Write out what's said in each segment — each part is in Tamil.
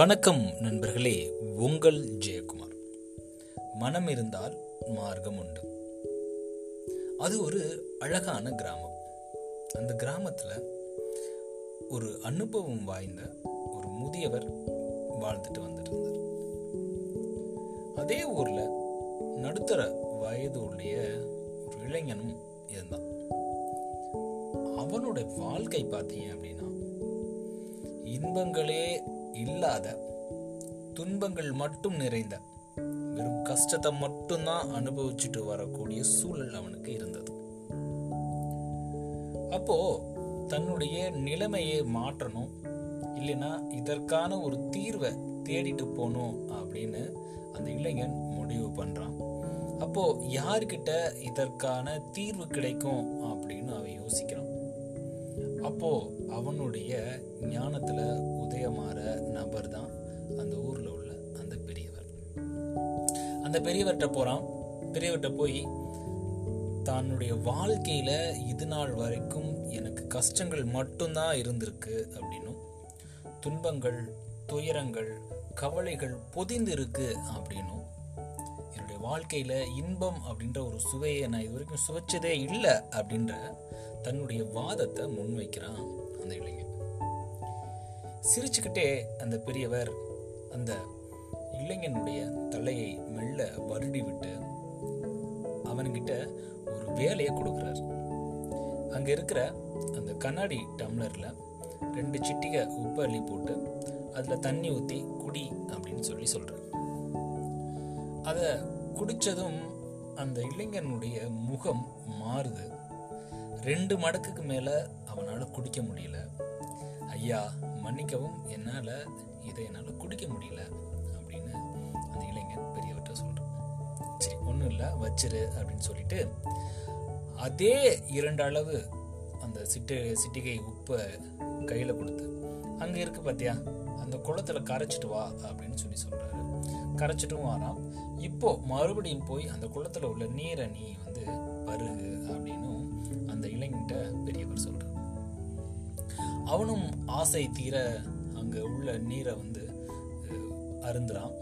வணக்கம் நண்பர்களே உங்கள் ஜெயக்குமார். மனம் இருந்தால் மார்க்கம் உண்டு. அது ஒரு அழகான கிராமம். அந்த கிராமத்துல ஒரு அனுபவம் வாய்ந்த ஒரு முதியவர் வாழ்ந்துட்டு வந்துட்டு இருந்தார் அதே ஊர்ல நடுத்தர வயது உடைய ஒரு இளைஞனும் இருந்தான். அவனோட வாழ்க்கை பார்த்தீங்க அப்படின்னா இன்பங்களே இல்லாத துன்பங்கள் மட்டும் நிறைந்த வெறும் கஷ்டத்தை மட்டும்தான் அனுபவிச்சுட்டு வரக்கூடிய சூழல் அவனுக்கு இருந்தது. அப்போ தன்னுடைய நிலைமையை மாற்றணும் இல்லைன்னா இதற்கான ஒரு தீர்வை தேடிட்டு போகணும் அப்படின்னு அந்த இளைஞன் முடிவு பண்றான். அப்போ யார்கிட்ட இதற்கான தீர்வு கிடைக்கும் அப்படின்னு அவன் யோசிக்கிறான். அப்போ அவனுடைய ஞானத்துல அந்த பெரியவர்கிட்ட போகிறான் பெரியவர்கிட்ட போய் தன்னுடைய வாழ்க்கையில் இது நாள் வரைக்கும் எனக்கு கஷ்டங்கள் மட்டும்தான் இருந்திருக்கு அப்படின்னும். துன்பங்கள் துயரங்கள் கவலைகள் பொதிந்து இருக்கு அப்படின்னும். என்னுடைய வாழ்க்கையில் இன்பம் அப்படின்ற ஒரு சுவையை நான் இது வரைக்கும் சுவைச்சதே இல்லை அப்படின்ற தன்னுடைய வாதத்தை முன்வைக்கிறான் அந்த இளைஞன். சிரிச்சுக்கிட்டே அந்த பெரியவர் அந்த இளைஞனுடைய தலையை மெல்ல வருடி விட்டு அவன்கிட்ட ஒரு வேலையை கொடுக்குறார். அங்க இருக்கிற அந்த கண்ணாடி டம்ளர்ல ரெண்டு சிட்டிகை உப்பு அள்ளி போட்டு அதுல தண்ணி ஊத்தி குடி அப்படின்னு சொல்லி சொல்கிறார் அதை குடிச்சதும் அந்த இளைஞனுடைய முகம் மாறுது. ரெண்டு மடக்குக்கு மேல அவனால குடிக்க முடியல. ஐயா மன்னிக்கவும் என்னால இதை என்னால் குடிக்க முடியல. ஒன்றும் இல்லை வச்சிரு அப்படின்னு சொல்லிட்டு அதே இரண்டு அளவு அந்த சிட்டு சிட்டிகை உப்பை கையில் கொடுத்து அங்கே இருக்கு பார்த்தியா அந்த குளத்துல கரைச்சிட்டு வா அப்படின்னு சொல்லி சொல்கிறாரு கரைச்சிட்டும் வாராம். இப்போ மறுபடியும் போய் அந்த குளத்துல உள்ள நீரை நீ வந்து பருகு அப்படின்னு அந்த இளைஞன்ட்ட பெரியவர் சொல்கிறார் அவனும் ஆசை தீர அங்கே உள்ள நீரை வந்து அருந்துறான்.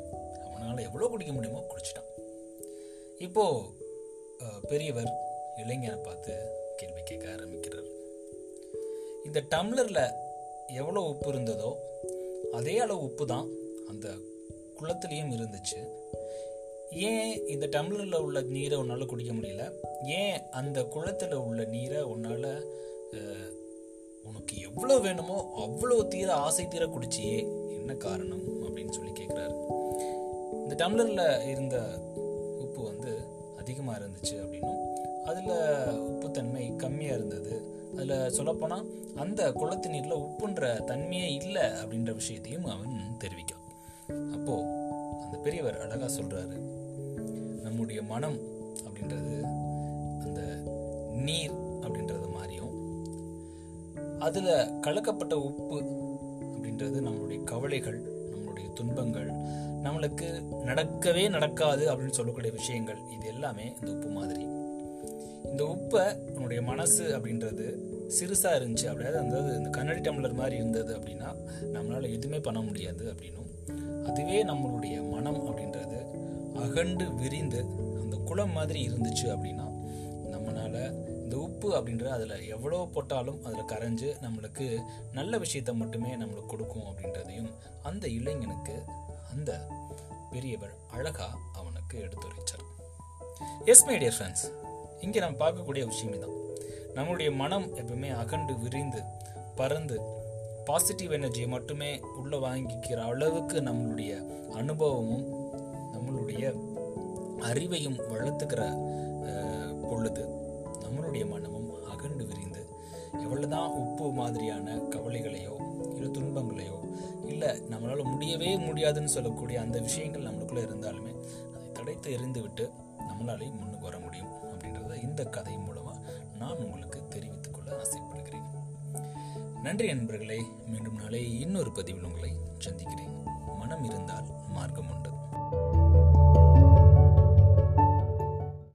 அவனால் எவ்வளோ குடிக்க முடியுமோ குடிச்சிட்டான். இப்போ பெரியவர் இளைஞனை பார்த்து கேள்வி கேட்க ஆரம்பிக்கிறார். இந்த டம்ளரில் எவ்வளோ உப்பு இருந்ததோ அதே அளவு உப்பு தான் அந்த குளத்துலேயும் இருந்துச்சு. ஏன் இந்த டம்ளரில் உள்ள நீரை உன்னால் குடிக்க முடியல? ஏன் அந்த குளத்தில் உள்ள நீரை உன்னால் உனக்கு எவ்வளோ வேணுமோ அவ்வளோ தீர ஆசை தீர குடிச்சியே என்ன காரணம்? அப்படின்னு சொல்லி கேட்குறாரு. இந்த டம்ளரில் இருந்த அதிகமாக இருந்துச்சு அப்படின்னும் அதில் உப்புத்தன்மை கம்மியாக இருந்தது. அதில் சொல்லப்போனால் அந்த குளத்து நீரில் உப்புன்ற தன்மையே இல்லை அப்படின்ற விஷயத்தையும் அவன் தெரிவிக்கான். அப்போது அந்த பெரியவர் அழகாக சொல்கிறாரு நம்முடைய மனம் அப்படின்றது அந்த நீர் அப்படின்றது மாதிரியும் அதில் கலக்கப்பட்ட உப்பு அப்படின்றது நம்மளுடைய கவலைகள் நம்மளுடைய துன்பங்கள் நம்மளுக்கு நடக்கவே நடக்காது அப்படின்னு சொல்லக்கூடிய விஷயங்கள் இது எல்லாமே இந்த உப்பு மாதிரி. இந்த உப்பை நம்முடைய மனசு அப்படின்றது சிறுசாக இருந்துச்சு அப்படியாது அதாவது இந்த கண்ணாடி டம்ளர் மாதிரி இருந்தது அப்படின்னா நம்மளால் எதுவுமே பண்ண முடியாது அப்படின்னும். அதுவே நம்மளுடைய மனம் அப்படின்றது அகண்டு விரிந்து அந்த குளம் மாதிரி இருந்துச்சு அப்படின்னா உப்பு அப்படின்றது அதில் எவ்வளோ போட்டாலும் அதில் கரைஞ்சு நம்மளுக்கு நல்ல விஷயத்த மட்டுமே நம்மளுக்கு கொடுக்கும் அப்படின்றதையும் அந்த இளைஞனுக்கு அந்த பெரியவர் அழகா அவனுக்கு எடுத்துரைச்சார். எஸ் மை டியர் ஃப்ரெண்ட்ஸ் இங்கே நம்ம பார்க்கக்கூடிய விஷயமே தான் நம்மளுடைய மனம் எப்பவுமே அகண்டு விரிந்து பறந்து பாசிட்டிவ் எனர்ஜியை மட்டுமே உள்ளே வாங்கிக்கிற அளவுக்கு நம்மளுடைய அனுபவமும் நம்மளுடைய அறிவையும் வளர்த்துக்கிற பொழுது நம்மளுடைய மனமும் அகண்டு விரிந்து எவ்வளவுதான் உப்பு மாதிரியான கவலைகளையோ இல்லை துன்பங்களையோ இல்லை நம்மளால் முடியவே முடியாதுன்னு சொல்லக்கூடிய அந்த விஷயங்கள் நம்மளுக்குள்ள இருந்தாலுமே அதை தடைத்து எறிந்து விட்டு நம்மளாலே முன்னுக்கு வர முடியும் அப்படின்றத இந்த கதை மூலமாக நான் உங்களுக்கு தெரிவித்துக் கொள்ள ஆசைப்படுகிறேன். நன்றி நண்பர்களே மீண்டும் நாளை இன்னொரு பதிவில் உங்களை சந்திக்கிறேன். மனம் இருந்தால் மார்க்கம் உண்டு.